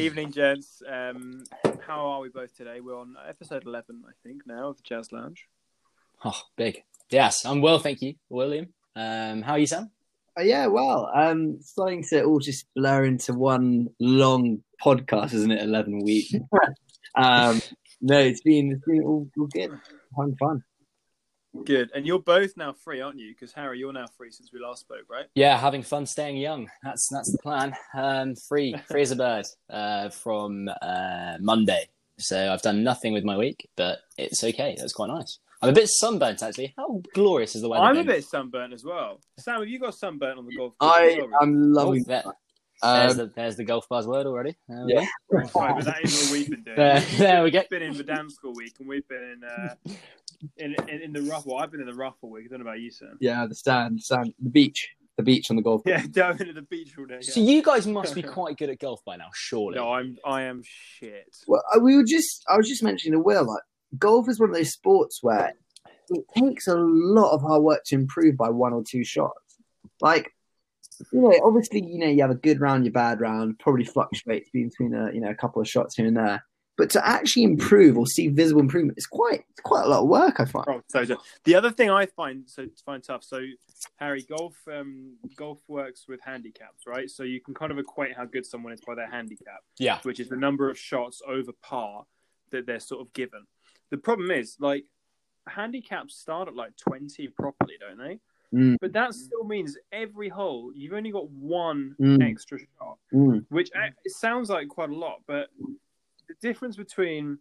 Evening, gents. Um, how are we both today? We're on episode 11, I think, now of the Jazz Lounge. Oh, big. Yes, I'm well, thank you, William. Um, how are you, Sam? Uh, yeah, well, um, starting to all just blur into one long podcast, isn't it? Eleven weeks. um, no, it's been it's been all, all good, having fun. Good. And you're both now free, aren't you? Because Harry, you're now free since we last spoke, right? Yeah, having fun, staying young. That's that's the plan. Um, free, free as a bird uh, from uh, Monday. So I've done nothing with my week, but it's okay. That's quite nice. I'm a bit sunburnt actually. How glorious is the weather? I'm a bit sunburnt as well. Sam, have you got sunburnt on the golf course? I am loving there- there's, Um, the, there's the golf buzzword already. There we yeah. go. Right, but that is what we've been doing. There- there we go. We've been in Verdansk all week, and we've been in, uh, in, in in the rough. Well, I've been in the rough all week. I don't know about you, Sam. yeah, the sand, sand, the beach, the beach on the golf. Yeah, down into the beach all day. So you guys must be quite good at golf by now, surely. No, I'm I am shit. Well, I- we were just, I was just mentioning to Will, like golf is one of those sports where it takes a lot of hard work to improve by one or two shots. Like, you know, obviously, you know, you have a good round, your bad round, probably fluctuates between a, you know, a couple of shots here and there. But to actually improve or see visible improvement, it's quite, it's quite a lot of work. I find. Oh, so, so the other thing I find so find tough. So Harry, golf um, golf works with handicaps, right? So you can kind of equate how good someone is by their handicap, Yeah. which is the number of shots over par that they're sort of given. The problem is like handicaps start at like twenty properly, don't they? Mm. But that still means every hole you've only got one Mm. extra shot Mm. which it sounds like quite a lot, but the difference between,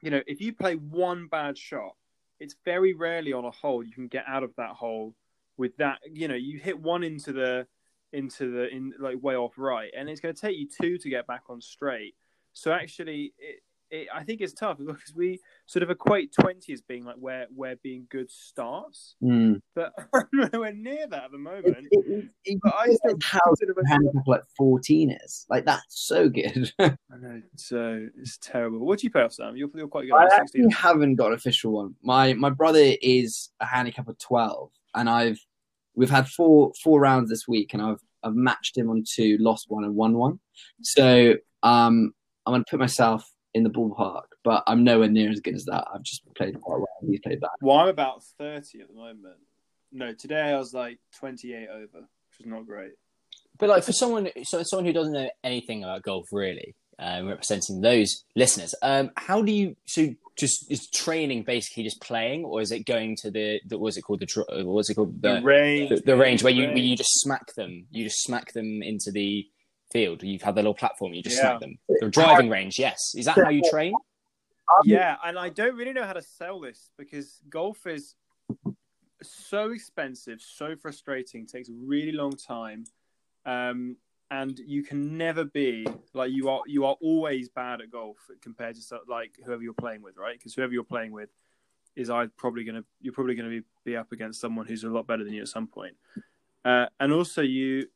you know, if you play one bad shot, it's very rarely on a hole you can get out of that hole with that. You know, you hit one into the into the in like way off right, and it's going to take you two to get back on straight. So actually, it, it I think it's tough because we sort of equate twenty as being like where where being good starts, Mm. but we're nowhere near that at the moment. It, it, it, But I still how handicap like fourteen is like that's so good. I know it's uh, it's terrible. What do you pay off, Sam? You're, you're quite good. I at actually 16. haven't got an official one. My my brother is a handicap of twelve, and I've we've had four four rounds this week, and I've I've matched him on two, lost one, and won one. So um, I'm gonna put myself in the ballpark, but I'm nowhere near as good as that. I've just played quite well. He's played that. Well, I'm about 30 at the moment. No, today I was like 28 over, which is not great. But like for someone, so someone who doesn't know anything about golf, really, um, representing those listeners, um, how do you? So just is training basically just playing, or is it going to the, the what's it called the dr- uh, what's it called The, the, range, the, the range where you range. where you just smack them, you just smack them into the field. You've had the little platform, you just Yeah. smack them. The driving range, yes. Is that how you train? Yeah, and I don't really know how to sell this because golf is so expensive, so frustrating, takes a really long time, um, and you can never be like you are. You are always bad at golf compared to like whoever you're playing with, right? Because whoever you're playing with is I probably gonna you're probably gonna be, be up against someone who's a lot better than you at some point, uh, and also you,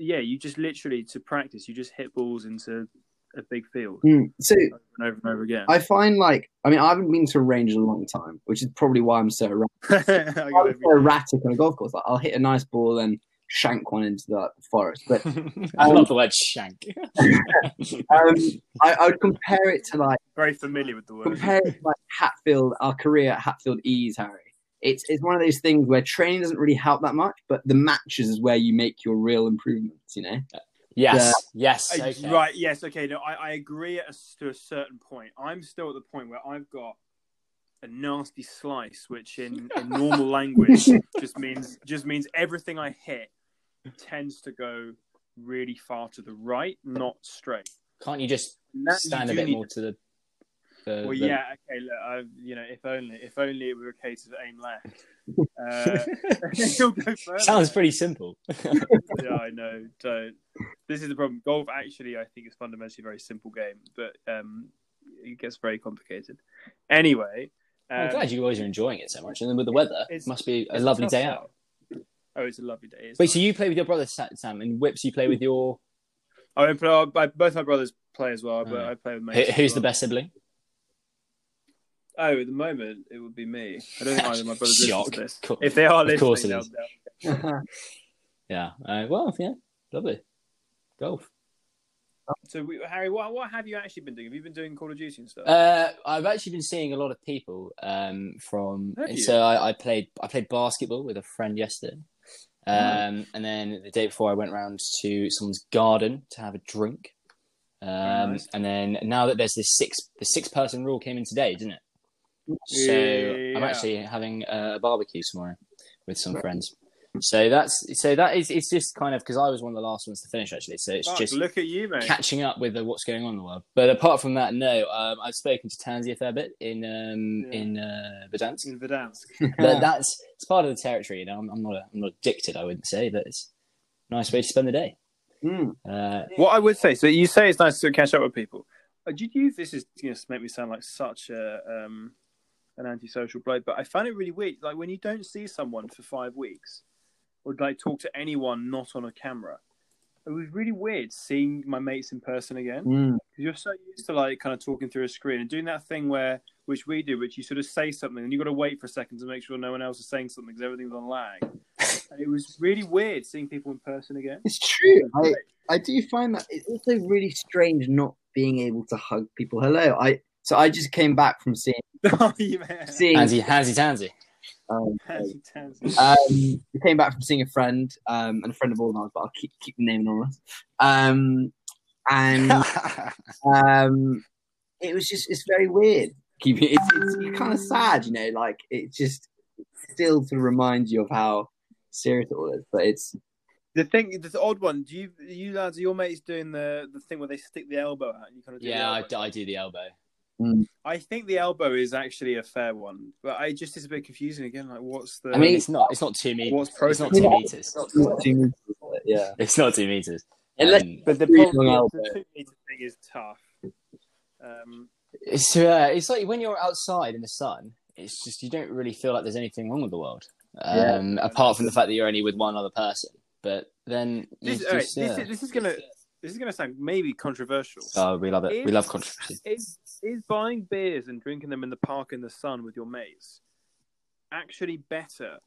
yeah, you just literally to practice, you just hit balls into a big field Mm. So over and over and over again. I find like I mean I haven't been to a range in a long time, which is probably why I'm so erratic. I I'm so erratic on a golf course. Like, I'll hit a nice ball and shank one into the forest, but I love the word shank. um, I, I would compare it to like very familiar with the word. compare it to like Hatfield, our career at Hatfield Ease, Harry. It's it's one of those things where training doesn't really help that much, but the matches is where you make your real improvements. You know, yes, yes. Uh, Okay. Right, yes, okay. No, I, I agree at a, to a certain point. I'm still at the point where I've got a nasty slice, which in, in normal language just means just means everything I hit tends to go really far to the right, not straight. Can't you just stand you a bit more to the? The Well, the- yeah, okay. Look, I, you know, if only if only it were a case of aim left. Uh, it'll go further. Sounds pretty simple. yeah, I know. Don't. This is the problem. Golf actually, I think, is fundamentally a very simple game, but um, it gets very complicated. Anyway, I'm um, glad you guys are enjoying it so much, and then with the weather, it must be a lovely day out. Oh, it's a lovely day. It's Wait, nice. so you play with your brother Sa- Sam, and Whips you play with your? I mean, play, both my brothers play as well, but Oh. I play with Who, mates. as who's the best sibling? Oh, at the moment, it would be me. I don't think either my brothers listen to this. If they are listening, course it they'll, is. they'll- Yeah. Uh, well, yeah, lovely. Golf. So, we, Harry, what what have you actually been doing? Have you been doing Call of Duty and stuff? Uh, I've actually been seeing a lot of people um, from. Have you? So I, I played I played basketball with a friend yesterday, um, and then the day before I went round to someone's garden to have a drink, um, nice. and then now that there's this six the six person rule came in today, didn't it? So I'm actually having a barbecue tomorrow with some Right. friends. So that's so that is it's just kind of because I was one of the last ones to finish actually. So it's Fuck, just look at you, mate. catching up with uh, what's going on in the world. But apart from that, no. Um, I've spoken to Tansy a fair bit in um, Yeah. in uh, Verdansk. in Verdansk. but that's it's part of the territory. You know, I'm, I'm not a, I'm not addicted. I wouldn't say, but it's a nice way to spend the day. Mm. Uh, What I would say, so you say it's nice to catch up with people. Uh, Did you? This is going to make me sound like such a um, an antisocial bloke, but I found it really weird. Like when you don't see someone for five weeks, or like talk to anyone not on a camera. It was really weird seeing my mates in person again Mm. because you're so used to like kind of talking through a screen and doing that thing where which we do, which you sort of say something and you've got to wait for a second to make sure no one else is saying something because everything's on lag. and it was really weird seeing people in person again. It's true. I, I do find that it's also really strange not being able to hug people. Hello. I so I just came back from seeing oh, you man. seeing handsy, handsy, tansy. um, Tansy, tansy. um, we came back from seeing a friend um, and a friend of all of ours, but I'll keep keep the name anonymous. Um, and um, it was just it's very weird. Keep it. It's, it's kind of sad, you know. Like it just still to remind you of how serious it all is. But it's The thing, the odd one. Do you, you lads, are your mates doing the the thing where they stick the elbow out and you kind of do yeah, the I. I do the elbow. I think the elbow is actually a fair one, but I just is a bit confusing again. Like, what's the? I mean, it's not. It's not two meters. What's It's not process? two meters. not too meters, yeah. It's not two meters. Unless- Um, but the, problem, the two meter thing is tough. Um, It's uh, it's like when you're outside in the sun. It's just you don't really feel like there's anything wrong with the world, Yeah. um, apart from the fact that you're only with one other person. But then this, just, this, yeah. is, this is gonna this is gonna sound maybe controversial. oh, we love it. We love controversy. Is is buying beers and drinking them in the park in the sun with your mates actually better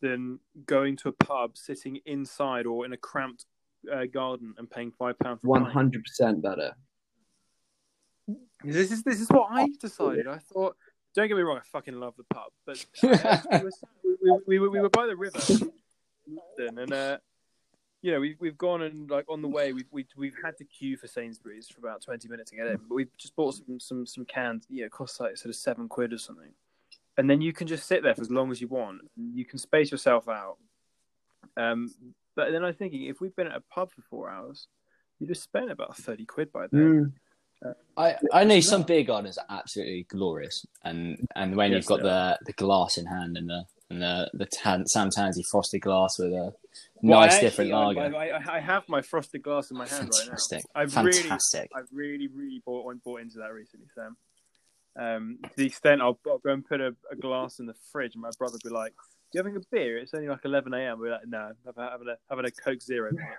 than going to a pub, sitting inside or in a cramped uh, garden and paying five pounds One hundred percent better. This is this is what I decided. I thought. Don't get me wrong, I fucking love the pub, but we, were, we, we, we, we were by the river, and uh, you know we we've gone and like on the way we've we, have we've had to queue for Sainsbury's for about twenty minutes to get in, but we've just bought some some some cans. You know, it costs like sort of seven quid or something, and then you can just sit there for as long as you want. You can space yourself out. Um, but then I'm thinking, if we've been at a pub for four hours, you just spent about thirty quid by then. Mm. I, I know some beer gardens are absolutely glorious, and and when Yes, you've got the, the glass in hand and the and the the tan, Sam Tansy frosted glass with a Well, nice I different actually- lager. I, I, I have my frosted glass in my hand right now. Fantastic, I've really, fantastic. I've really, really bought bought into that recently, Sam. Um, to the extent I'll, I'll go and put a, a glass in the fridge, and my brother will be like, "Do "You having a beer? It's only like 11 a.m." We're like, "No, I'm having a having a Coke Zero."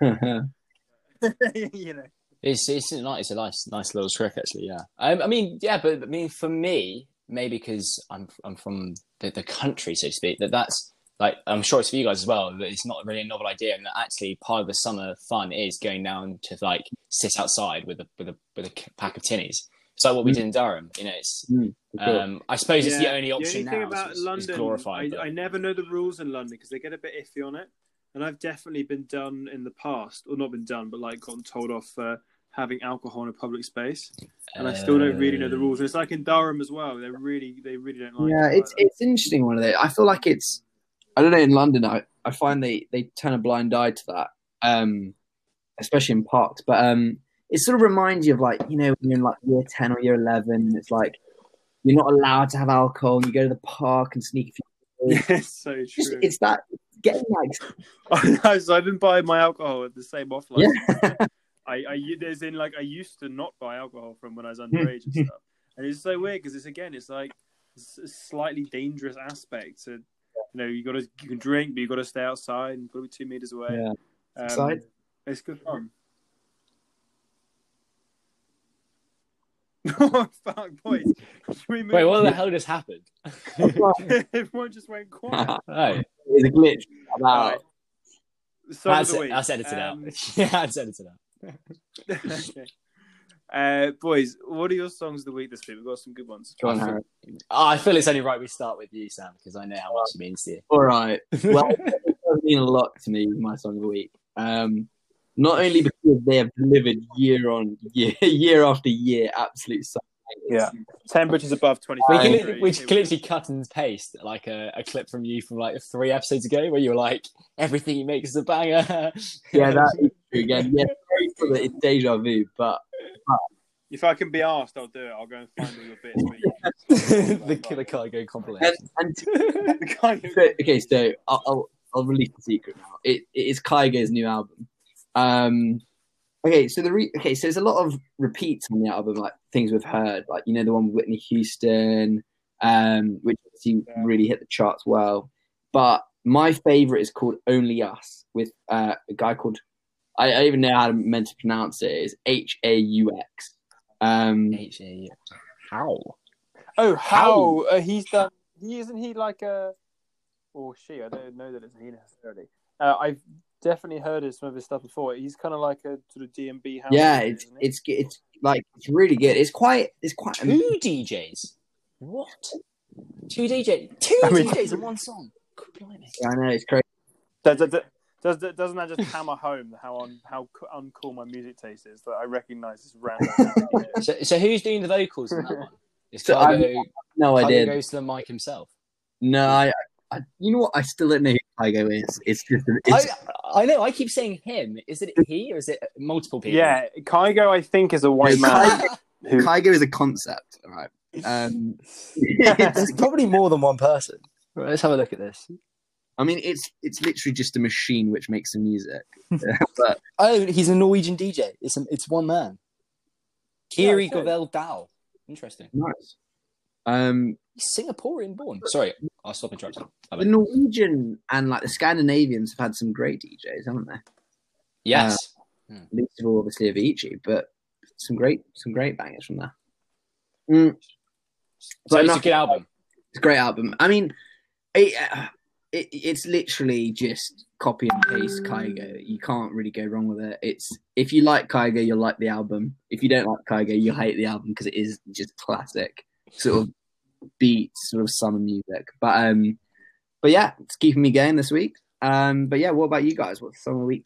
you know, It's it's a nice, it's a nice, nice little trick actually. Yeah, um, I mean, yeah, but I mean, for me, maybe because I'm I'm from the, the country, so to speak, that that's like I'm sure it's for you guys as well. That it's not really a novel idea, and that actually part of the summer fun is going down to like sit outside with a with a with a pack of tinnies. It's like what we Mm. did in Durham. You know, it's Mm, sure. um, I suppose it's the only option thing now. about is, is London, glorified. I, but- I never know the rules in London because they get a bit iffy on it, and I've definitely been done in the past, or not been done, but like gotten told off for having alcohol in a public space, and I still don't really know the Um, rules. And it's like in Durham as well. They really, they really don't like. yeah, it it's like it's interesting one of those. I feel like it's I don't know in London. I, I find they they turn a blind eye to that, um, especially in parks. But um, it sort of reminds you of like you know when you're in like year ten or year eleven, and it's like you're not allowed to have alcohol. And you go to the park and sneak a few. Yeah, so It's, just, true. it's that getting like so I've been buying my alcohol at the same offline. yeah. I, I, there's in like I used to not buy alcohol from when I was underage and stuff, and it's so weird because it's again, it's like it's a slightly dangerous aspect. To, you know, you got to you can drink, but you got to stay outside and got to be two meters away. Yeah. Um, Outside? It's good fun. oh fuck, boys! We move Wait, what the hell just happened? Everyone just went quiet. oh, It's a glitch. About Alright. Song of that's, the week. that's edited Um, out. yeah, that's edited out. okay. Uh, boys, what are your songs of the week this week? We've got some good ones. Go on, I feel- Harry. Oh, I feel it's only right we start with you, Sam, because I know how much it means to you. All right. Well, it has mean a lot to me, my song of the week. Um, not only because they have delivered year on year, year after year, absolute songs. Yeah. Temperatures above 25 We can, degrees. we can literally cut and paste like a, a clip from you from like three episodes ago where you were like, everything you make is a banger. Yeah, that is true again. Yeah, the it's deja vu, but If I can be asked, I'll do it. I'll go and find all your bits. But you the Killer Cargo compilation. and, and the so, okay, so I'll, I'll I'll release the secret now. It, it is Kygo's new album. Um, okay, so the re- okay, so there's a lot of repeats on the album, like things we've heard, like you know the one with Whitney Houston, um, which obviously Yeah. really hit the charts well. But my favorite is called Only Us with uh, a guy called I, I don't even know how to meant to pronounce it. Is H A U X. Um, H A. How? Oh, how uh, he's done? He isn't he like a or she? I don't know that it's he necessarily. Uh, I've definitely heard of some of his stuff before. He's kind of like a sort of DMB house. yeah, DJ, it's isn't it's it's like it's really good. It's quite it's quite Two DJs? What? Two DJ? Two I mean- DJs in one song? Blimey. I know it's crazy. Does, does, does, doesn't that just hammer home how un, how uncool my music taste is that I recognise this random? So, so who's doing the vocals in that one? Is So Kygo, No Kygo idea. goes to the mic himself. No, I, I, you know what? I still don't know who Kygo is. It's just, it's, I, I know. I keep saying him. Is it he or is it multiple people? yeah, Kygo I think is a white No, man. Who, Kygo is a concept, all right? Um, There's probably more than one person. Right, let's have a look at this. I mean, it's it's literally just a machine which makes the music. but Oh, he's a Norwegian DJ. It's a, it's one man. Kyrre Yeah, okay. Gørvell-Dahll. Interesting. nice. Um, He's Singaporean born. Sorry, I'll stop interrupting. The. Norwegian and like the Scandinavians have had some great DJs, haven't they? Yes. Least of all, obviously Avicii, but some great some great bangers from there. Mm. so it's not- a good album. It's a great album. I mean, it, uh, it, it's literally just copy and paste Kygo. You can't really go wrong with it. It's if you like Kygo, you'll like the album. If you don't like Kygo, you'll hate the album because it is just classic sort of beat, sort of summer music. But um, but yeah, it's keeping me going this week. Um, but yeah, what about you guys? What's summer week?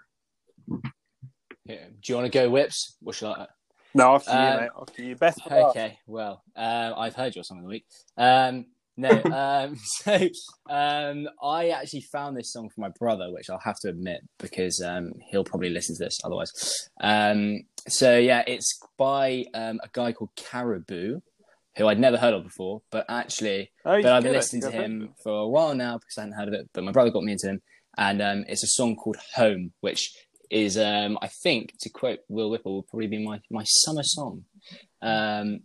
Yeah. Do you want to go whips? What should I? no, after you, Um, mate. After you. Best for last. Okay, well, uh, I've heard your song of the week. Um, no, um, so um, I actually found this song for my brother, which I'll have to admit because um, he'll probably listen to this otherwise. Um, so yeah, it's by um, a guy called Caribou, who I'd never heard of before, but actually Oh, but I've been listening to it. him for a while now because I hadn't heard of it. But my brother got me into him, and um, it's a song called "Home," which is, um, I think, to quote Will Whipple, will probably be my my summer song. Um,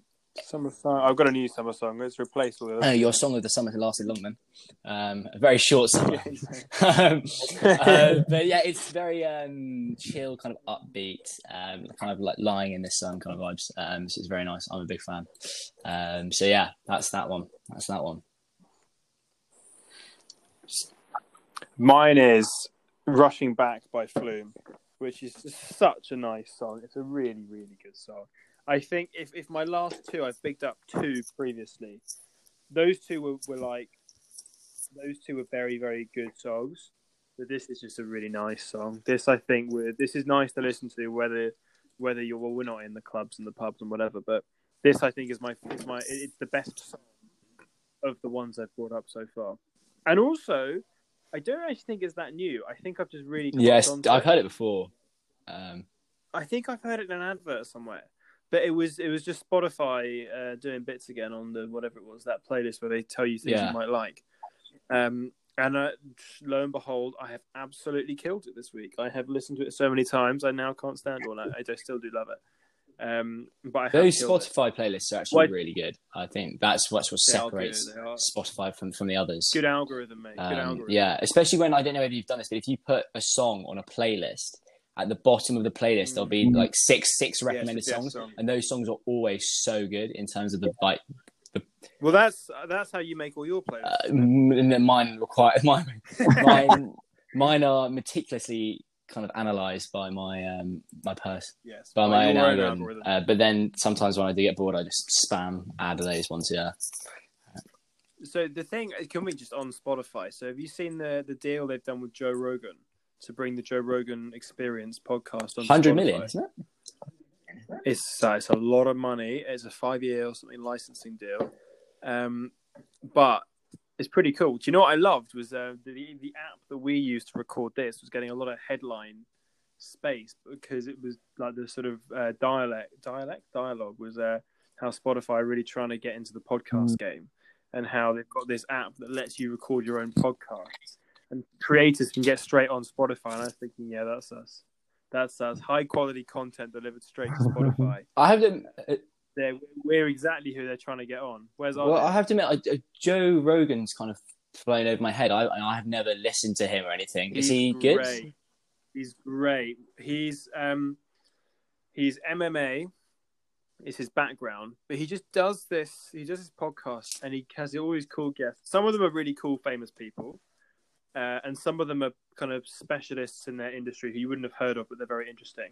Summer song. I've got a new summer song. Let's replace all of oh, your song of the summer has lasted long then. Um, a very short summer. um, uh, but yeah, it's very um, chill, kind of upbeat, um, kind of like lying in the sun kind of vibes. Um, so it's very nice. I'm a big fan. Um, so yeah, that's that one. That's that one. Mine is Rushing Back by Flume, which is such a nice song. It's a really, really good song. I think if, if my last two, I've picked up two previously, those two were, were like, those two were very, very good songs. But this is just a really nice song. This, I think, we this is nice to listen to, whether whether you're, well, we're not in the clubs and the pubs and whatever, but this, I think, is my, is my it's the best song of the ones I've brought up so far. And also, I don't actually think it's that new. I think I've just really Yes, I've it. heard it before. Um, I think I've heard it in an advert somewhere, but it was it was just Spotify uh, doing bits again on the whatever it was that playlist where they tell you things Yeah. you might like. Um, and uh, lo and behold, I have absolutely killed it this week. I have listened to it so many times, I now can't stand one. I, I still do love it. Um, but I those killed it. Spotify playlists are actually Why- really good. I think that's what's what are good, separates. Spotify from, from the others. Good algorithm, mate. Good Um, algorithm. yeah, especially when I don't know if you've done this, but if you put a song on a playlist, at the bottom of the playlist there'll be Mm. like six six recommended suggest songs, song. and those songs are always so good in terms of the like. Well, that's that's how you make all your playlists. Uh, and then mine require mine, mine mine are meticulously kind of analysed by my um, my purse Yes. by By my own algorithm. algorithm. Uh, but then sometimes when I do get bored, I just spam add those ones. Yeah. So the thing can we just on Spotify? So have you seen the the deal they've done with Joe Rogan to bring the Joe Rogan Experience podcast on Hundred million, isn't it? It's uh, it's a lot of money. It's a five year or something licensing deal, um, but it's pretty cool. Do you know what I loved was uh, the the app that we used to record this was getting a lot of headline space because it was like the sort of uh, dialect dialect dialogue was uh, how Spotify really trying to get into the podcast game and how they've got this app that lets you record your own podcast and creators can get straight on Spotify. And I was thinking, yeah, that's us. That's us. High quality content delivered straight to Spotify. I have to. Uh, they're, we're exactly who they're trying to get on. Where's our well, I have to admit, I, uh, Joe Rogan's kind of flown over my head. I I have never listened to him or anything. Is he good? great. He's great. He's um he's MMA is his background, but he just does this. He does his podcast, and he has all these cool guests. Some of them are really cool, famous people, uh, and some of them are kind of specialists in their industry who you wouldn't have heard of, but they're very interesting.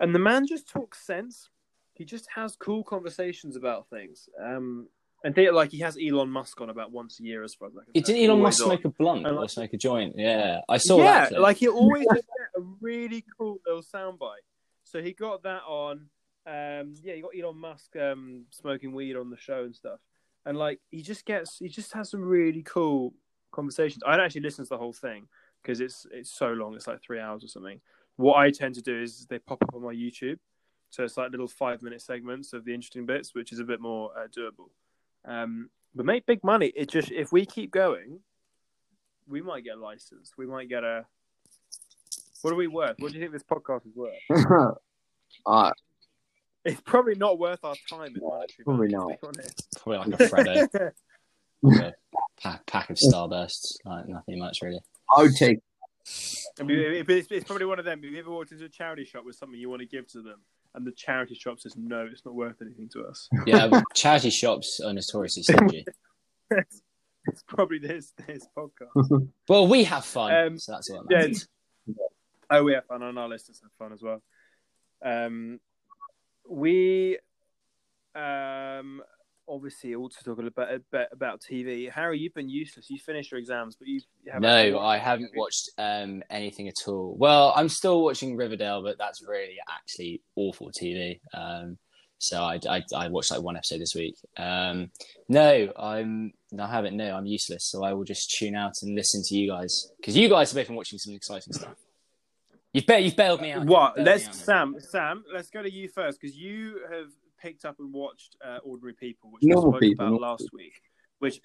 And the man just talks sense. He just has cool conversations about things. Um, and they, like he has Elon Musk on about once a year, as far as I can Did. Elon Musk on. smoke a blunt or like- smoke a joint? Yeah, I saw yeah, that. clip. like he always get a really cool little soundbite. So he got that on. Um, yeah, you got Elon Musk um, smoking weed on the show and stuff, and like he just gets, he just has some really cool conversations. I don't actually listen to the whole thing because it's it's so long. It's like three hours or something. What I tend to do is they pop up on my YouTube, so it's like little five minute segments of the interesting bits, which is a bit more uh, doable. Um, but make big money. It just if we keep going, we might get a licensed. We might get a. What are we worth? What do you think this podcast is worth? uh, It's probably not worth our time in. Probably not. To probably like a Freddo, a pack, pack of Starbursts, like nothing much really. I would take. I mean, it's, it's probably one of them. Have you ever walked into a charity shop with something you want to give to them, and the charity shop says no, it's not worth anything to us? Yeah, charity shops are notoriously stingy. it's probably this this podcast. Well, we have fun, Um, so that's what yeah. Oh, we have fun, and our listeners have fun as well. Um, we um obviously also about a bit about TV. Harry, you've been useless. You finished your exams, but you you haven't No, watched I haven't watched um, anything at all. Well, I'm still watching Riverdale, but that's really actually awful TV. Um, so I, I, I watched like one episode this week. Um, no, I'm no, I haven't. No, I'm useless. So I will just tune out and listen to you guys because you guys have both been watching some exciting stuff. You've ba- you've bailed me out. What? Bailed Let's out. Sam. Sam, let's go to you first because you have picked up and watched uh, Ordinary People, which Normal we spoke People, about normal last week. Which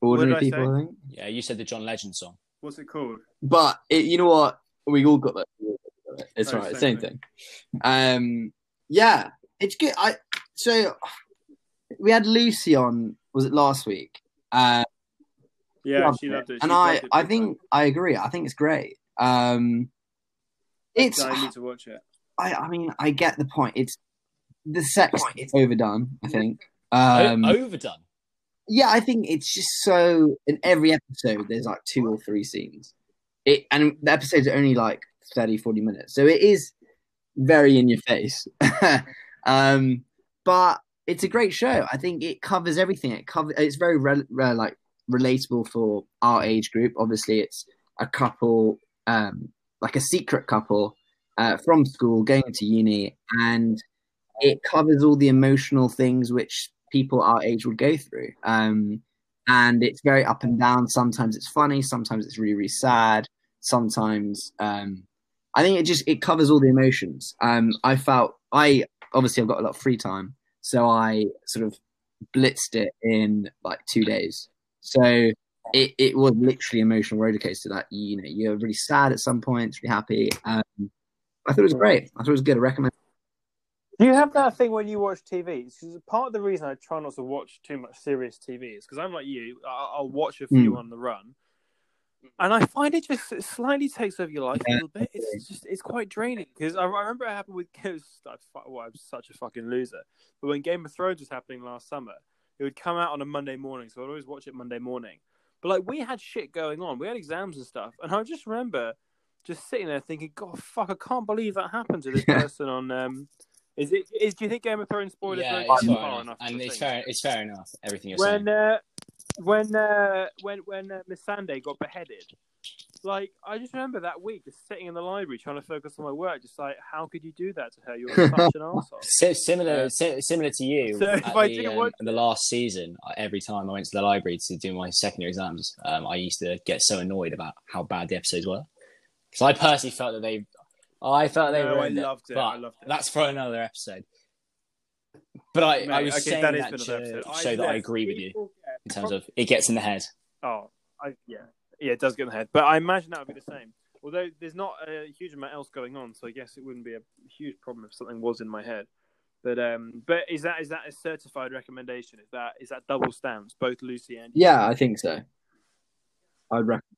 Ordinary What did I people, say? I think. Yeah, you said the John Legend song. what's it called? But it, you know what? We all got that. It's Oh, right. same Same thing. Um, yeah, it's good. I so we had Lucy on. Was it last week? Uh, Yeah, loved she loved it. She and I, it I big think I agree. I think it's great. Um, it's. I need to watch it. I, I mean, I get the point. It's the sex is overdone. I think. O- Um, overdone. yeah, I think it's just so. In every episode, there's like two or three scenes. It and the episodes are only like 30, 40 minutes, so it is very in your face. um, but it's a great show. I think it covers everything. It cover. It's very re- re- like relatable for our age group. Obviously, it's a couple, um, like a secret couple uh, from school going to uni, and it covers all the emotional things which people our age would go through. Um, and it's very up and down. Sometimes it's funny, sometimes it's really, really sad. Sometimes um, I think it just it covers all the emotions. Um, I felt I obviously I've got a lot of free time, so I sort of blitzed it in like two days. So it, it was literally emotional rollercoaster. That you know you're really sad at some points, really happy. Um, I thought it was great. I thought it was good. I recommend. Do you have that thing when you watch TV? Because part of the reason I try not to watch too much serious TV is because I'm like you. I'll, I'll watch a few Mm. on the run, and I find it just it slightly takes over your life a little bit. It's just it's quite draining because I, I remember it happened with Ghost. I, well, I was such a fucking loser. But when Game of Thrones was happening last summer, it would come out on a Monday morning, so I'd always watch it Monday morning. But like we had shit going on, we had exams and stuff, and I just remember just sitting there thinking, God, fuck, I can't believe that happened to this person on. Um, is it? Is do you think Game of Thrones spoilers yeah, go it's too fair far enough. and it's fair. It's fair enough. Everything you're when saying. uh, when uh, when when uh, Missandei got beheaded. Like I just remember that week, just sitting in the library trying to focus on my work. Just like, how could you do that to her? You're such an asshole. Si- similar, si- similar to you. so if I the, didn't um, watch- the last season, every time I went to the library to do my secondary exams, um, I used to get so annoyed about how bad the episodes were. Because I personally felt that they, I felt they No, I ruined loved it. But I loved it. that's for another episode. But I, I was okay, saying that that, to show that I agree with you in terms of it gets in the head. Oh, I, yeah, yeah, it does get in the head. But I imagine that would be the same. Although there's not a huge amount else going on, so I guess it wouldn't be a huge problem if something was in my head. But um, but is that is that a certified recommendation? Is that is that double stamps, both Lucy and Yeah, I think so. I'd recommend.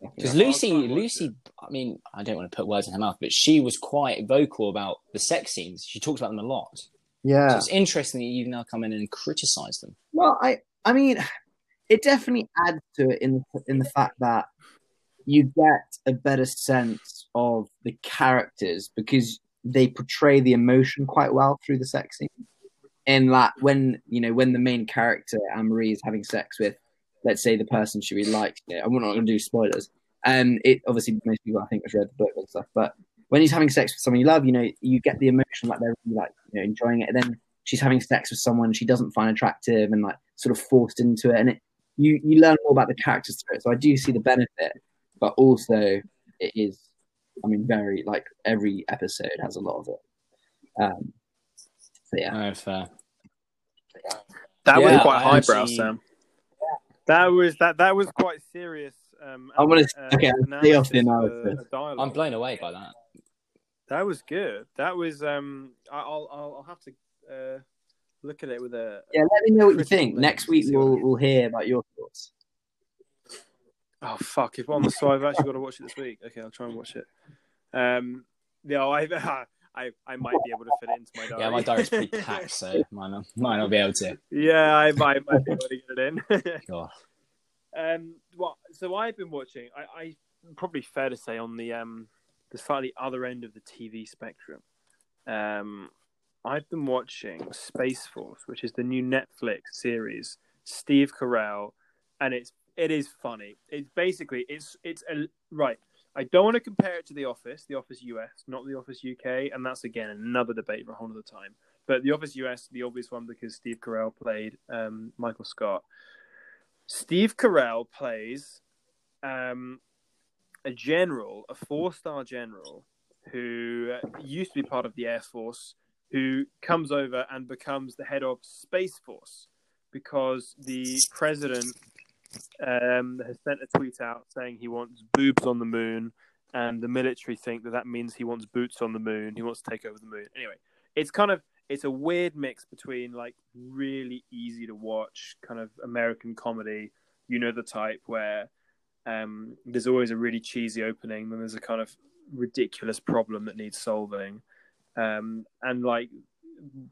Because Lucy, try and watch Lucy, I mean, I don't want to put words in her mouth, but she was quite vocal about the sex scenes. She talks about them a lot. So Yeah. it's interesting that you've now come in and criticised them. Well, I I mean, it definitely adds to it in in the fact that you get a better sense of the characters because they portray the emotion quite well through the sex scene. And that when you know when the main character Anne Marie is having sex with, let's say the person she really likes, you know, I'm not going to do spoilers. And it obviously most people I think have read the book and stuff, but when he's having sex with someone you love, you know, you get the emotion like they're really like you know enjoying it. And then she's having sex with someone she doesn't find attractive and like sort of forced into it, and it you you learn more about the characters through it. So I do see the benefit, but also it is, I mean, very like every episode has a lot of it. Um, so yeah, Oh, fair. That Yeah, was quite I highbrow, actually- Sam. That was that that was quite serious. Um, I wanna- uh, okay, I'll stay off the analysis of analysis. a dialogue. I'm blown away by that. That was good. That was um. I- I'll I'll, I'll have to uh, look at it with a. yeah. Let me know what you think. Next week see what I we'll we'll hear about your thoughts. Oh fuck! If on the so I've actually got to watch it this week. Okay, I'll try and watch it. Um. Yeah, I I I might be able to fit it into my diary. Yeah, my diary's pretty packed, so might not, might not be able to. yeah, I might, might be able to get it in. God. Um, well, so I've been watching. I, I probably fair to say on the um the slightly other end of the TV spectrum. Um, I've been watching Space Force, which is the new Netflix series. Steve Carell, and it's it is funny. It's basically it's it's a right. I don't want to compare it to The Office, The Office US, not The Office UK, and that's again another debate for a whole other time. But The Office US, the obvious one because Steve Carell played um, Michael Scott. Steve Carell plays um, a general, a four-star general who used to be part of the Air Force, who comes over and becomes the head of Space Force because the president um, has sent a tweet out saying he wants boobs on the moon, and the military think that that means he wants boots on the moon. He wants to take over the moon. Anyway, it's kind of it's a weird mix between like really easy to watch kind of American comedy, you know the type where um, there's always a really cheesy opening, then there's a kind of ridiculous problem that needs solving, um, and like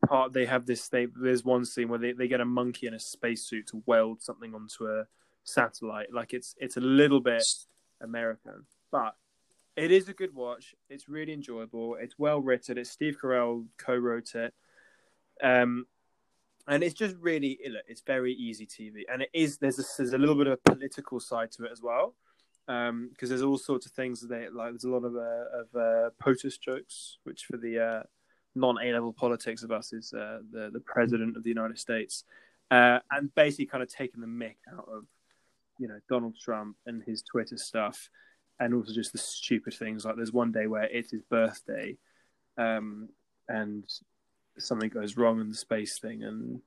part they have this they there's one scene where they, they get a monkey in a spacesuit to weld something onto a satellite. Like it's it's a little bit american but it is a good watch. It's really enjoyable. It's well written. It's steve carell co-wrote it. Um and it's just really it's very easy tv and it is there's a, there's a little bit of a political side to it as well. Um because there's all sorts of things that they like there's a lot of uh, of uh, POTUS jokes which for the uh non A level politics of us is uh, the the president of the United States, uh, and basically kind of taking the mick out of you know Donald Trump and his Twitter stuff, and also just the stupid things like there's one day where it's his birthday, um, and something goes wrong in the space thing, and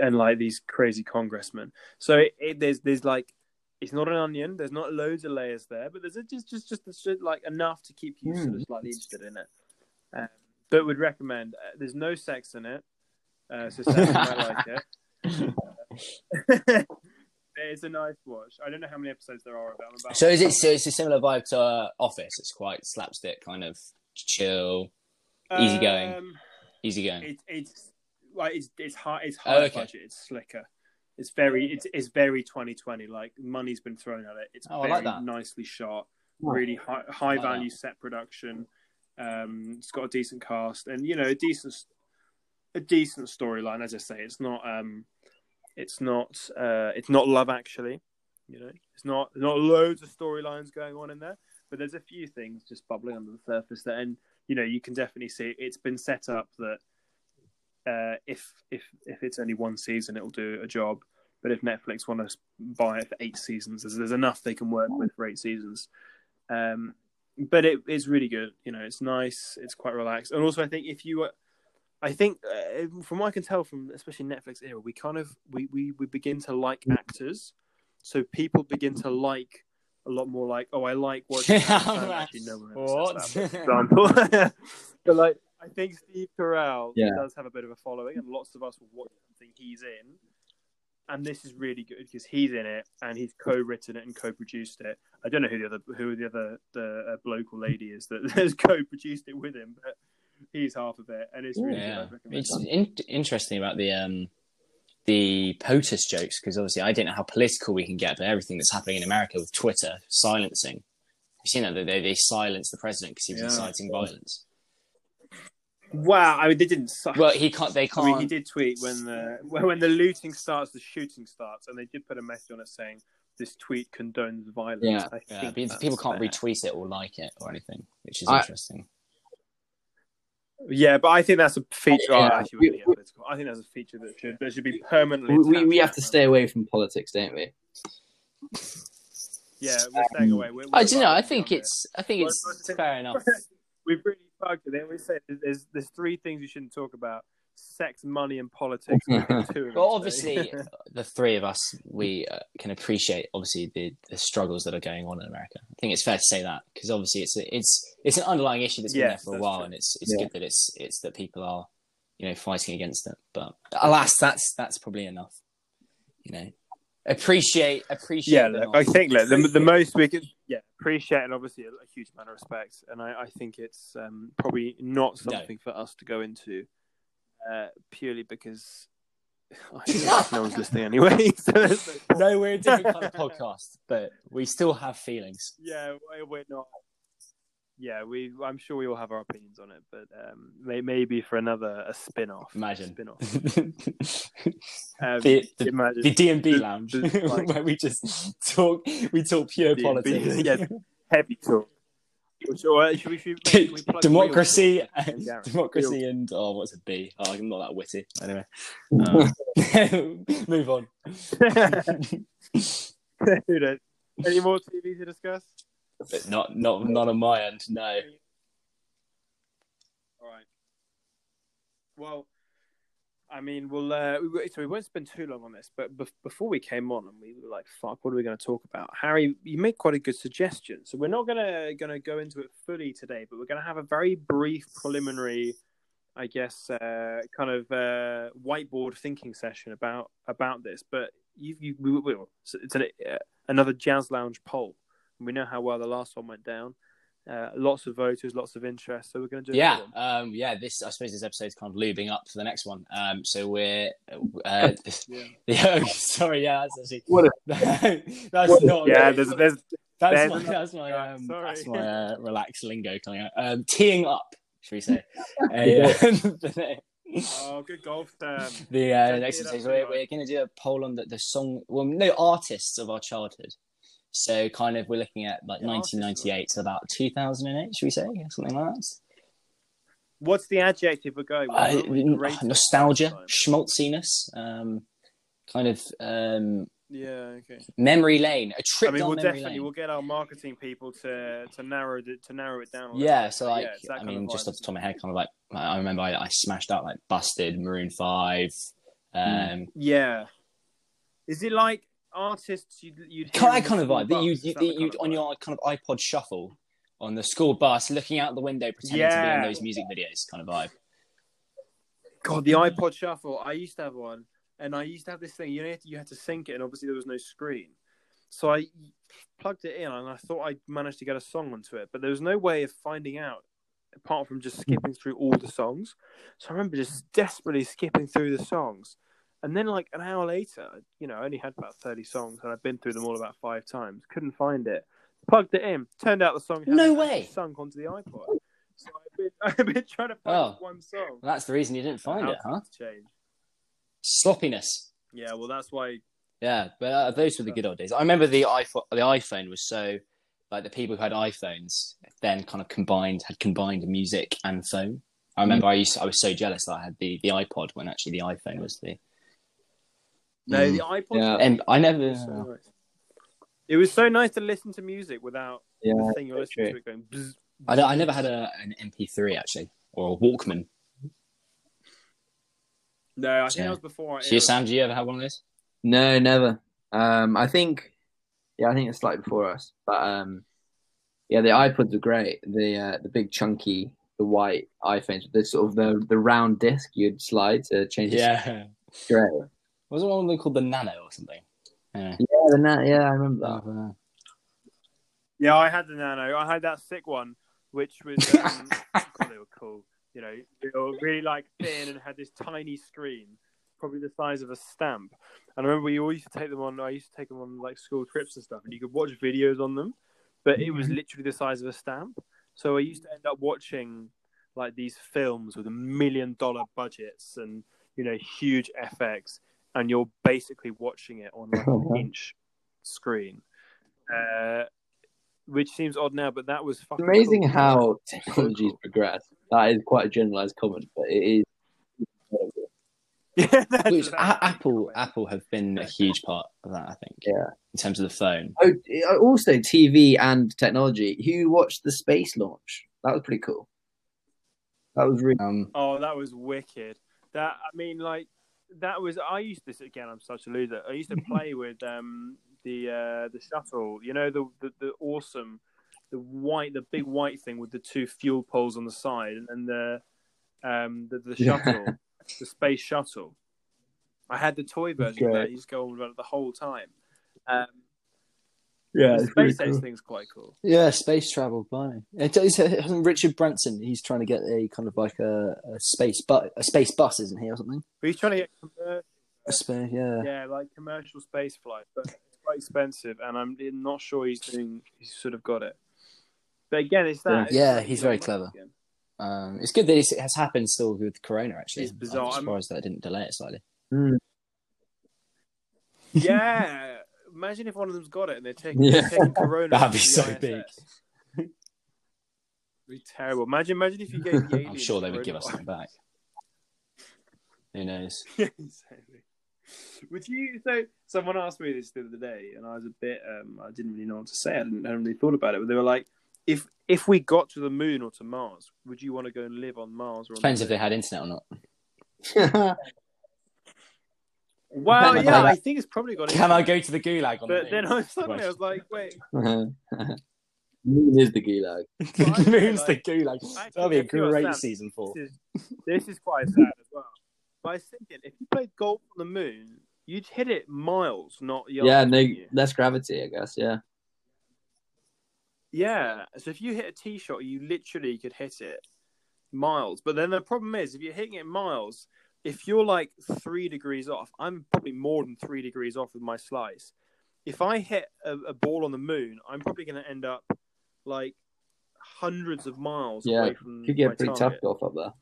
and like these crazy congressmen. So it, it, there's there's like. It's not an onion. There's not loads of layers there, but there's just just just, just like enough to keep you sort of slightly interested in it. Um, but would recommend. Uh, there's no sex in it, uh, so Sam might like it. it's a nice watch. I don't know how many episodes there are of it. I'm about So is it? So it's a similar vibe to uh, Office. It's quite slapstick, kind of chill, easygoing. Um, easygoing. it, it's like it's it's high. It's high Oh, okay. budget. It's slicker. It's very it's it's very 2020. Like money's been thrown at it. It's Oh, very like that. nicely shot. really high, high value set production. Um, it's got a decent cast and you know a decent a decent storyline. As I say, it's not um, it's not uh, it's not Love Actually. You know, it's not not loads of storylines going on in there, but there's a few things just bubbling under the surface that, and you know, you can definitely see it's been set up that uh, if if if it's only one season, it'll do a job. But if Netflix want to buy it for eight seasons, there's, there's enough they can work with for eight seasons. Um, but it is really good. You know, it's nice. It's quite relaxed, and also I think if you, I think uh, from what I can tell from especially Netflix era, we kind of we we, we begin to like actors, so people begin to like a lot more like oh I like watching. actually, no one ever What? that, example. but like I think Steve Carell Yeah. does have a bit of a following, and lots of us will watch something he's in. And this is really good because he's in it and he's co-written it and co-produced it. I don't know who the other who the other the uh, bloke or lady is that has co-produced it with him, but he's half of it, and it's really Yeah, good. It's in- interesting about the um the POTUS jokes because obviously I don't know how political we can get, but everything that's happening in America with Twitter silencing. You've seen that they they silence the president because he was Yeah. inciting violence. Wow, I mean they didn't. Well, he can't. They can't. I mean, he did tweet when the when when the looting starts, the shooting starts, and they did put a message on it saying this tweet condones violence. Yeah. I yeah, think people can't fair. retweet it or like it or anything, which is I- interesting. Yeah, but I think that's a feature. Yeah. actually, get political. I think that's a feature that should that should be permanently. We, we, we have to stay away from politics, don't we? Yeah, we're staying away. We're, I we're do you know. I think it. it's. I think it's fair enough. We've really bugged it. They always say there's there's three things you shouldn't talk about: sex, money, and politics. Two Well, obviously, the three of us we uh, can appreciate obviously the, the struggles that are going on in America. I think it's fair to say that because obviously it's a, it's it's an underlying issue that's been Yes, there for a while, true. and it's it's Yeah. good that it's it's that people are you know fighting against it. But alas, that's that's probably enough. You know, appreciate appreciate. yeah, look. I think look, the, the most we could yeah appreciate and obviously a, a huge amount of respect, and I, I think it's um, probably not No. something for us to go into uh, purely because no one's listening anyway. so no no, we're a different kind of podcast, but we still have feelings. yeah, we- we're not. Yeah, we. I'm sure we all have our opinions on it, but um, may, maybe for another a spin-off. Imagine. spin-off. the Um, The- the- imagine the D and B The- lounge the- like- where we just talk we talk pure D&B, politics. yeah. heavy talk. Should we, should we, should we democracy, and, democracy, and oh, what's a B? Oh, I'm not that witty. Anyway, um, move on. Any more TV to discuss? But not, not, not on my end. No. All right. Well, I mean, we'll uh, we, so we won't spend too long on this, but bef- before we came on and we were like, "Fuck, what are we going to talk about?" Harry, you made quite a good suggestion. So we're not gonna gonna go into it fully today, but we're to have a very brief preliminary, I guess, uh, kind of uh, whiteboard thinking session about about this. But you, you we will. It's an, uh, another jazz lounge poll. We know how well the last one went down. Uh, lots of voters, lots of interest. So we're going to do Yeah, um, yeah. This, I suppose, this episode's kind of lubing up for the next one. Um, so we're, uh, Yeah. yeah. Sorry, yeah. That's actually What that's not. Yeah, there's there's That's There's my, another- that's my, um, sorry. that's my uh, relaxed lingo coming out. Um, teeing up, should we say? Uh, oh good golf term. the uh, next tee it up episode, we're, we're going to do a poll on the, the song, well, no, artists of our childhood. So, kind of, we're looking at like Yeah, 1998 to about 2008, should we say? Something like that. What's the adjective we're going with? Uh, nostalgia, schmaltziness, um, kind of um, Yeah, okay. memory lane, a trip I mean, we'll definitely lane. we'll get our marketing people to to narrow it to narrow it down. a little Yeah, bit. so like, that I mean, just off the top of my head, kind of like, I remember I, I smashed out like Busted, Maroon Five. Um, isn't? Yeah. Is it like artists you'd you'd hear of vibe that you, you, on your kind of iPod shuffle on the school bus, looking out the window, pretending to be in those music videos, kind of vibe. God, the iPod Shuffle. I used to have one, and I used to have this thing. You know, you had to sync it, and obviously there was no screen. So I plugged it in, and I thought I managed to get a song onto it, but there was no way of finding out apart from just skipping through all the songs. So I remember just desperately skipping through the songs, and then like an hour later, you know, I only had about thirty songs, and I'd been through them all about five times. Couldn't find it. plugged it in. Turned out the song No way. sunk onto the iPod. So I've been, I've been trying to find Oh. one song. Well, that's the reason you didn't find it, huh? Change. Sloppiness. Yeah, well, that's why. Yeah, but uh, those were the good old days. I remember the iPhone. The iPhone was so like the people who had iPhones then kind of combined had combined music and phone. I remember I used I was so jealous that I had the, the iPod when actually the iPhone was the. No, Mm. the iPod. Yeah. And I never. was so nice. It was so nice to listen to music without Yeah, the thing you're listening true. to it going. Bzz. I, don't- I never had a, an MP3 actually or a Walkman. No, I think Yeah. that was before. I So you, Sam, do you ever have one of those? No, never. Um, I think, yeah, I think it's slightly before us. But um, yeah, the iPods are great. The uh, the big chunky, the white iPhones, the sort of the the round disc you'd slide to change. Yeah. it's great. Wasn't one of them called the Nano or something? Yeah. Yeah, the na- yeah, I remember that. Uh, Yeah, I had the Nano. I had that sick one, which was um, God, they were cool. You know, they were really like thin and had this tiny screen, probably the size of a stamp. And I remember we all used to take them on. I used to take them on like school trips and stuff, and you could watch videos on them, but it was literally the size of a stamp. So I used to end up watching like these films with a million dollar budgets and you know huge FX, and you're basically watching it on like an inch screen. Uh, which seems odd now, but that was fucking amazing cool. how technology's cool. progressed. That is quite a generalized comment, but it is. Yeah, which A- Apple. Apple have been a huge part of that, I think. Yeah. In terms of the phone. Oh, uh, also TV and technology. Who watched the space launch? That was pretty cool. That was really. Um, Oh, that was wicked. That I mean, like that was. I used this again. I'm such a loser. I used to play with um the uh the shuttle. You know the the, the awesome, the white, the big white thing with the two fuel poles on the side, and, and the um the, the Yeah. shuttle, the space shuttle. I had the toy version of that. Great. You just go on with it the whole time. Um, Yeah, the it's pretty cool. thing's quite cool. yeah, space travel. Blimey. It, it's, hasn't Richard Branson. He's trying to get a kind of like a, a space but a space bus, isn't he, or something? But he's trying to get commercial A space, yeah. yeah, like commercial space flight, but it's quite expensive, and I'm not sure he's doing. He's sort of got it. But again, it's that. it's Yeah, like he's very clever. again. Um, it's good that it has happened still with Corona. Actually, It's bizarre. I'm I'm- surprised that it didn't delay it slightly. Mm. Yeah, imagine if one of them's got it and they're taking, Yeah. taking Corona. That'd be so the big. ISS. Be terrible. Imagine, imagine if you gave the. I'm sure they would give us coronavirus. something back. Who knows? Yeah, exactly. Would you? So someone asked me this the other day, and I was a bit. Um, I didn't really know what to say. I didn't, I hadn't really thought about it, but they were like, "If if we got to the moon or to Mars, would you want to go and live on Mars or on Depends the if they had internet or not. Well, yeah, I think it's probably got. To Can I go to the gulag on But the then? I suddenly I was like, wait, Moon is the gulag. the moon's the like- gulag. Actually, That'll be a if you were great season four. this is, this is quite sad as well. But I was thinking, if you played golf on the moon, you'd hit it miles, not yards. Yeah, no, less gravity, I guess. Yeah. Yeah. So if you hit a tee shot, you literally could hit it miles. But then the problem is, if you're hitting it miles, if you're like three degrees off, I'm probably more than three degrees off with my slice. If I hit a, a ball on the moon, I'm probably going to end up like hundreds of miles Yeah, away from Could get pretty target. tough golf up there.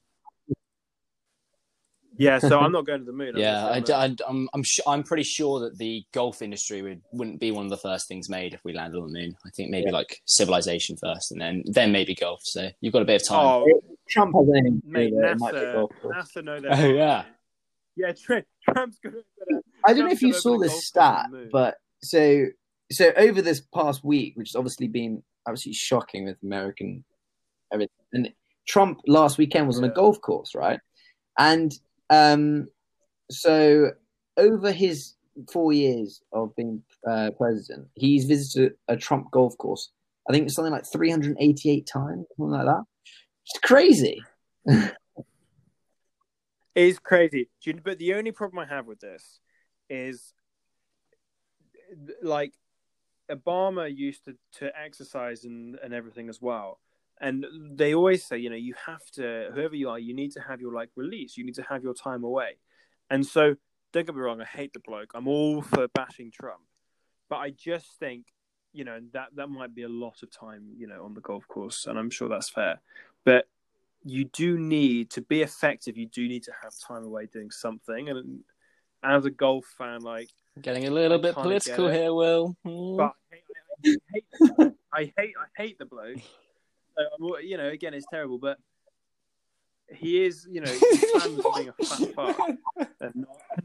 Yeah, so I'm not going to the moon. Yeah, I, gonna stay on I, I'm I'm su I'm pretty sure that the golf industry would wouldn't be one of the first things made if we landed on the moon. I think maybe like civilization first, and then then maybe golf. So you've got a bit of time. Oh, Trump has anything to do mate, with it. It might be NASA. NASA know that. Oh, yeah. yeah. Trump, Trump's gonna. gonna I don't know if you saw this stat, on the moon. but so so over this past week, which has obviously been absolutely shocking with American everything, and Trump last weekend was on a golf course, right? And um, so over his four years of being uh, president, he's visited a Trump golf course. I think it's something like 388 times, something like that. It's crazy. It's crazy. But the only problem I have with this is, like, Obama used to, to exercise and, and everything as well. And they always say, you know, you have to, whoever you are, you need to have your, like, release. You need to have your time away. And so, don't get me wrong, I hate the bloke. I'm all for bashing Trump. But I just think you know that that might be a lot of time, you know, on the golf course, and I'm sure that's fair. But you do need to be effective. You do need to have time away doing something, and as a golf fan, like Getting a little I bit political here, Will. Hmm. But I hate, I hate, I hate, I hate the bloke. So, you know, again, it's terrible, but he is, you know, his plan was being a fat fuck and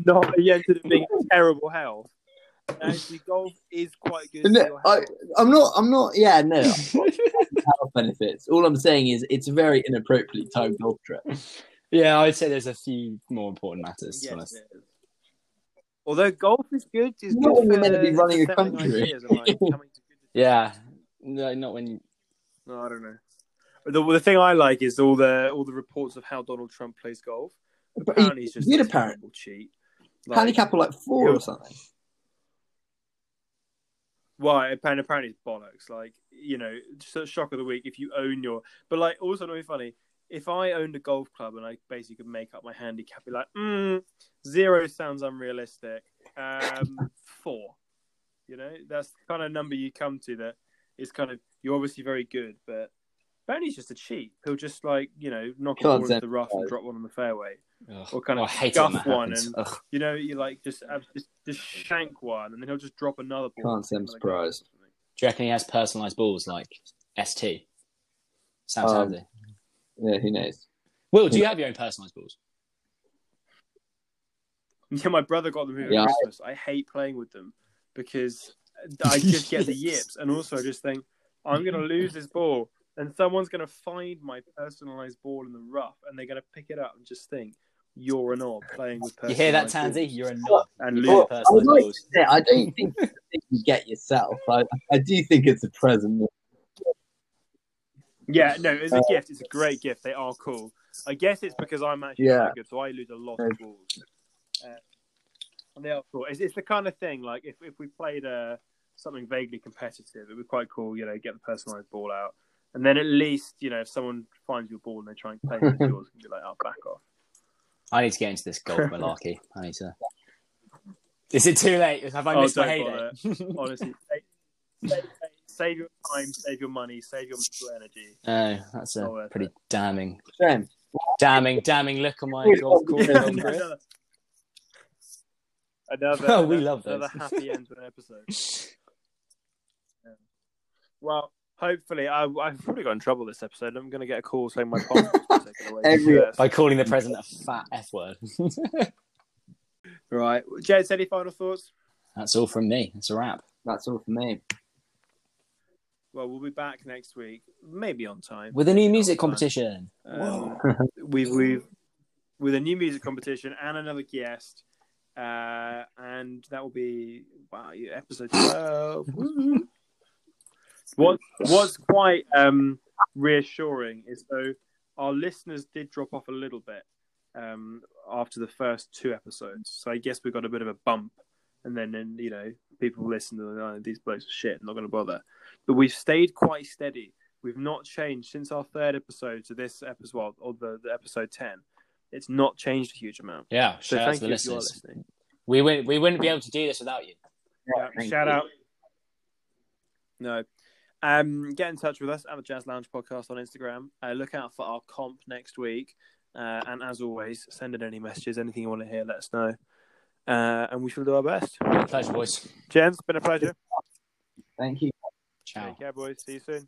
not, not he ended up being terrible health. And Actually, golf is quite good. No, I. I'm not. I'm not. Yeah, no. I'm not health benefits. All I'm saying is it's a very inappropriately timed golf trip. yeah, I'd say there's a few more important matters. To Yes, honest. it is. Although golf is good, it's Not good when you're meant to be running a country. ideas like, coming to good Yeah, no, not when you. No, I don't know. The, the thing I like is all the all the reports of how Donald Trump plays golf. But Apparently, he he's just did a apparently. terrible cheat. Like, Handicap are like four or something. Why? Apparently, apparently it's bollocks. Like you know, shock of the week if you own your. But like, also not be funny. If I owned a golf club and I basically could make up my handicap, be like, mm, zero sounds unrealistic. Um, four. You know, that's the kind of number you come to that is kind of you're obviously very good, but apparently he's just a cheat. He'll just like you know knock a Can't ball into the rough and drop one on the fairway. Ugh. Or kind Oh, of I hate it guff one happens. and Ugh. you know you like just have, just just shank one and then he'll just drop another ball. Can't say I'm surprised. or. Do you reckon he has personalised balls like ST? Sounds Um, handy. Yeah, who knows? Will, do you have your own personalised balls? Yeah, my brother got them here Yeah. at Christmas. I hate playing with them because I just get the yips, and also I just think I'm going to lose this ball, and someone's going to find my personalized ball in the rough, and they're going to pick it up and just think you're a knob playing with. Personalized. You hear that, Tansy? balls You're a knob. And lose. I like balls. say, I don't think a you get yourself. I, I do think it's a present. Yeah, no, it's a gift. It's a great gift. They are cool. I guess it's because I'm actually Yeah. good, so I lose a lot of balls. Uh, and they are cool. It's, it's the kind of thing like if, if we played uh, something vaguely competitive, it'd be quite cool. You know, get the personalized ball out, and then at least you know if someone finds your ball and they try and play it as yours, you can be like, "Oh, back off." I need to get into this golf malarkey. I need to. Is it too late? Have I Oh, missed my heyday? Honestly, save, save, save your time, save your money, save your mental energy. No, that's a worth pretty it. damning, Shame. damning, damning look on my golf course. Yeah, golf another, another, Oh, we another- love those. Another happy end to an episode. Well, hopefully, I, I've probably got in trouble this episode. I'm going to get a call saying my passport's taken away. Every- Yes. By calling the president a fat F word. Right. Jed, any final thoughts? That's all from me. It's a wrap. That's all for me. Well, we'll be back next week, maybe on time. With a new music competition. Um, we've we've with a new music competition and another guest, uh, and that will be wow, yeah, episode twelve. Woo. What what's quite um, reassuring is though our listeners did drop off a little bit um, after the first two episodes, so I guess we got a bit of a bump, and then then you know people listen to oh, these blokes are shit, I'm not going to bother, but we've stayed quite steady. We've not changed since our third episode to this episode, well, or the, the episode ten. It's not changed a huge amount. Yeah, So shout out thank to the you if you are listeners. listening. We wouldn't, we wouldn't be able to do this without you. Yeah, shout you. out. No. Um, get in touch with us at the Jazz Lounge Podcast on Instagram. Uh, look out for our comp next week. Uh, and as always, send in any messages, anything you want to hear, let us know. Uh, and we shall do our best. Pleasure, boys. Jens, it's been a pleasure. Thank you. Ciao. Take care, boys. See you soon.